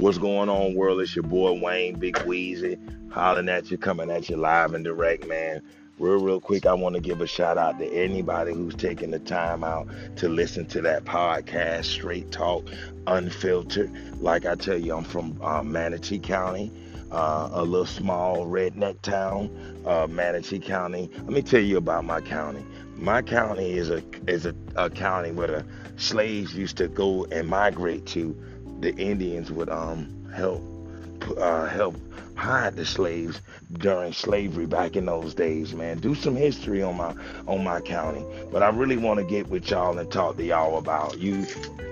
What's going on, world? It's your boy Wayne Big Weezy, hollering at you, coming at you live and direct, man. Real, real quick, I want to give a shout out to anybody who's taking the time out to listen to that podcast, Straight Talk, Unfiltered. Like I tell you, I'm from uh, Manatee County uh, a little small redneck town, uh, Manatee County. Let me tell you about my county. My county is a is a, a county where the slaves used to go and migrate to. The Indians would um help uh, help hide the slaves during slavery back in those days, man. Do some history on my on my county. But I really want to get with y'all and talk to y'all about you.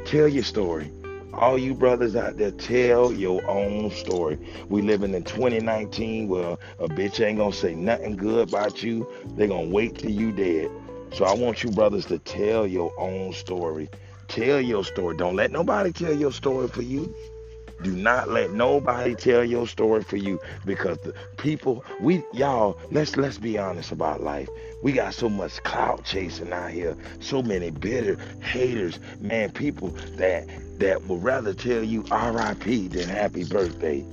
Tell your story all you brothers out there, tell your own story. We living in 2019 where a bitch ain't gonna say nothing good about you. They gonna wait till you dead. So I want you brothers to tell your own story. Tell your story. Don't let nobody tell your story for you. Do not let nobody tell your story for you because the people we y'all let's let's be honest about life. We got so much clout chasing out here, so many bitter haters, man, people that that would rather tell you RIP than happy birthday.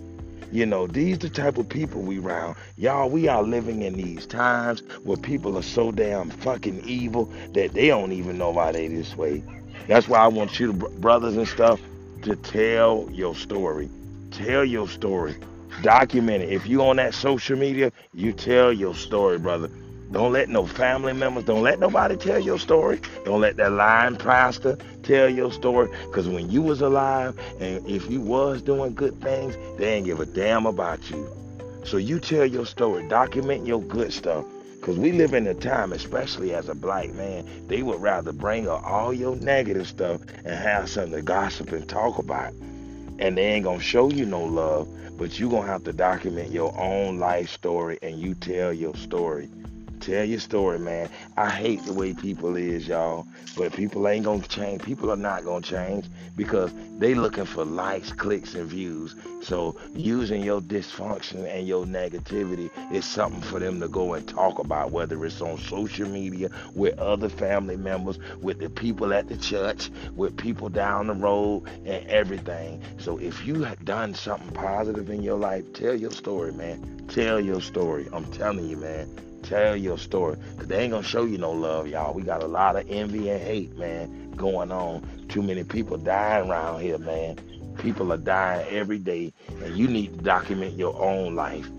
You know, these the type of people we round. Y'all, we are living in these times where people are so damn fucking evil that they don't even know why they this way. That's why I want you to, brothers and stuff, to tell your story. Tell your story. Document it. If you on that social media, you tell your story, brother. Don't let no family members, don't let nobody tell your story. Don't let that lying pastor tell your story. Because when you was alive and if you was doing good things, they ain't give a damn about you. So you tell your story. Document your good stuff. Because we live in a time, especially as a black man, they would rather bring up all your negative stuff and have something to gossip and talk about. And they ain't going to show you no love, but you going to have to document your own life story and you tell your story. Tell your story, man. I hate the way people is, y'all. But people ain't gonna change. People are not gonna change because they looking for likes, clicks, and views. So using your dysfunction and your negativity is something for them to go and talk about, whether it's on social media, with other family members, with the people at the church, with people down the road, and everything. So if you have done something positive in your life, tell your story, man. Tell your story. I'm telling you, man. Tell your story. Because they ain't going to show you no love, y'all. We got a lot of envy and hate, man, going on. Too many people dying around here, man. People are dying every day. And you need to document your own life.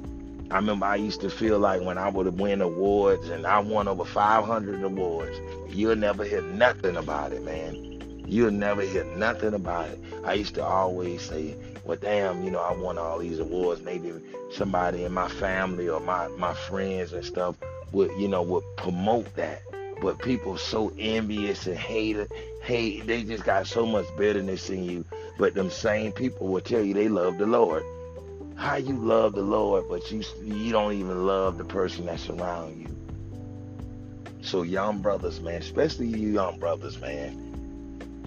I remember I used to feel like when I would win awards and I won over 500 awards, you'll never hear nothing about it, man. You'll never hear nothing about it. I used to always say, well, damn, you know, I won all these awards. Maybe somebody in my family or my, my friends and stuff would, you know, would promote that. But people so envious and hate hate, they just got so much bitterness in you. But them same people will tell you they love the Lord. How you love the Lord, but you you don't even love the person that's around you. So young brothers, man, especially you young brothers, man,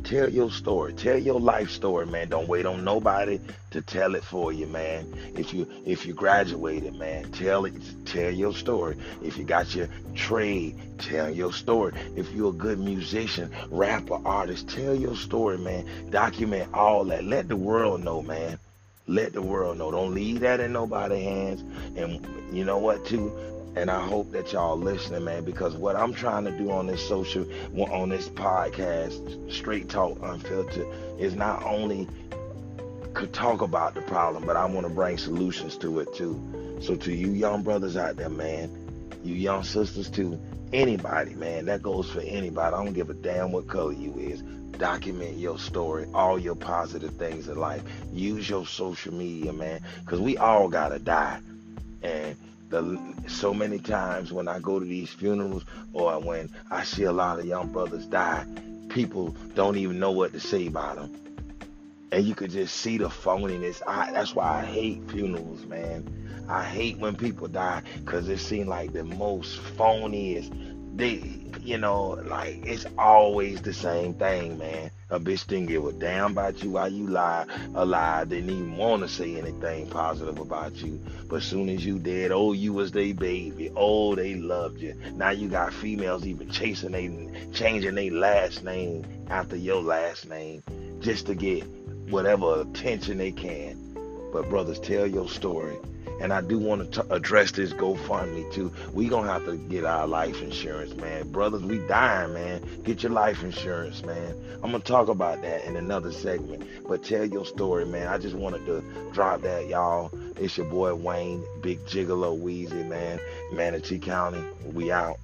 Tell your story. Tell your life story, man. Don't wait on nobody to tell it for you, man. If you if you graduated, man, tell it. Tell your story. If you got your trade, tell your story. If you're a good musician, rapper, artist, tell your story, man. Document all that. Let the world know, man. Let the world know. Don't leave that in nobody's hands. And you know what, too? And I hope that y'all listening, man, because what I'm trying to do on this social, on this podcast, Straight Talk Unfiltered, is not only could talk about the problem, but I want to bring solutions to it too. So to you young brothers out there, man, you young sisters too, anybody, man, that goes for anybody. I don't give a damn what color you is. Document your story, all your positive things in life. Use your social media, man, because we all gotta die. And the so many times when I go to these funerals or when I see a lot of young brothers die, people don't even know what to say about them. And you could just see the phoniness. I, that's why I hate funerals, man. I hate when people die because it seems like the most phoniest. They you know, like it's always the same thing, man. A bitch didn't give a damn about you while you lie alive. Didn't even want to say anything positive about you. But soon as you dead, oh, you was their baby. Oh, they loved you. Now you got females even chasing they, changing their last name after your last name just to get whatever attention they can. But brothers, tell your story. And I do want to address this GoFundMe too. We gonna have to get our life insurance, man. Brothers, we dying, man. Get your life insurance, man. I'm gonna talk about that in another segment. But tell your story, man. I just wanted to drop that, y'all. It's your boy Wayne, Big Gigolo Weezy, man. Manatee County. We out.